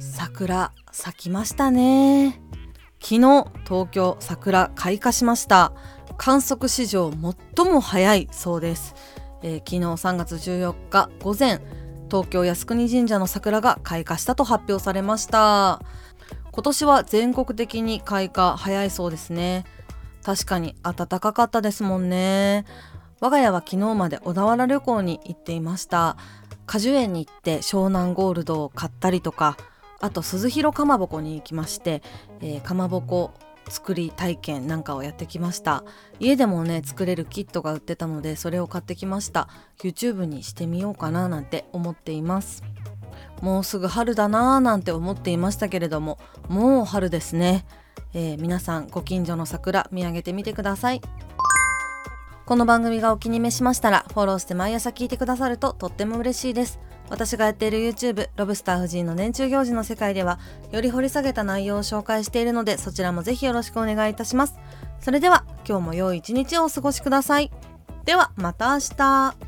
桜咲きましたね。昨日東京桜開花しました。観測史上最も早いそうです、えー、昨日3月14日午前東京靖国神社の桜が開花したと発表されました。今年は全国的に開花早いそうですね。確かに暖かかったですもんね。我が家は昨日まで小田原旅行に行っていました。果樹園に行って湘南ゴールドを買ったりとかあと鈴広かまぼこに行きまして、えー、かまぼこ作り体験なんかをやってきました。家でもね作れるキットが売ってたのでそれを買ってきました。YouTube にしてみようかななんて思っています。もうすぐ春だなーなんて思っていましたけれどももう春ですね、えー、皆さんご近所の桜見上げてみてください。この番組がお気に召しましたらフォローして毎朝聞いてくださるととっても嬉しいです。私がやっている YouTube ロブスター夫人の年中行事の世界ではより掘り下げた内容を紹介しているのでそちらもぜひよろしくお願いいたします。それでは今日も良い一日をお過ごしください。ではまた明日。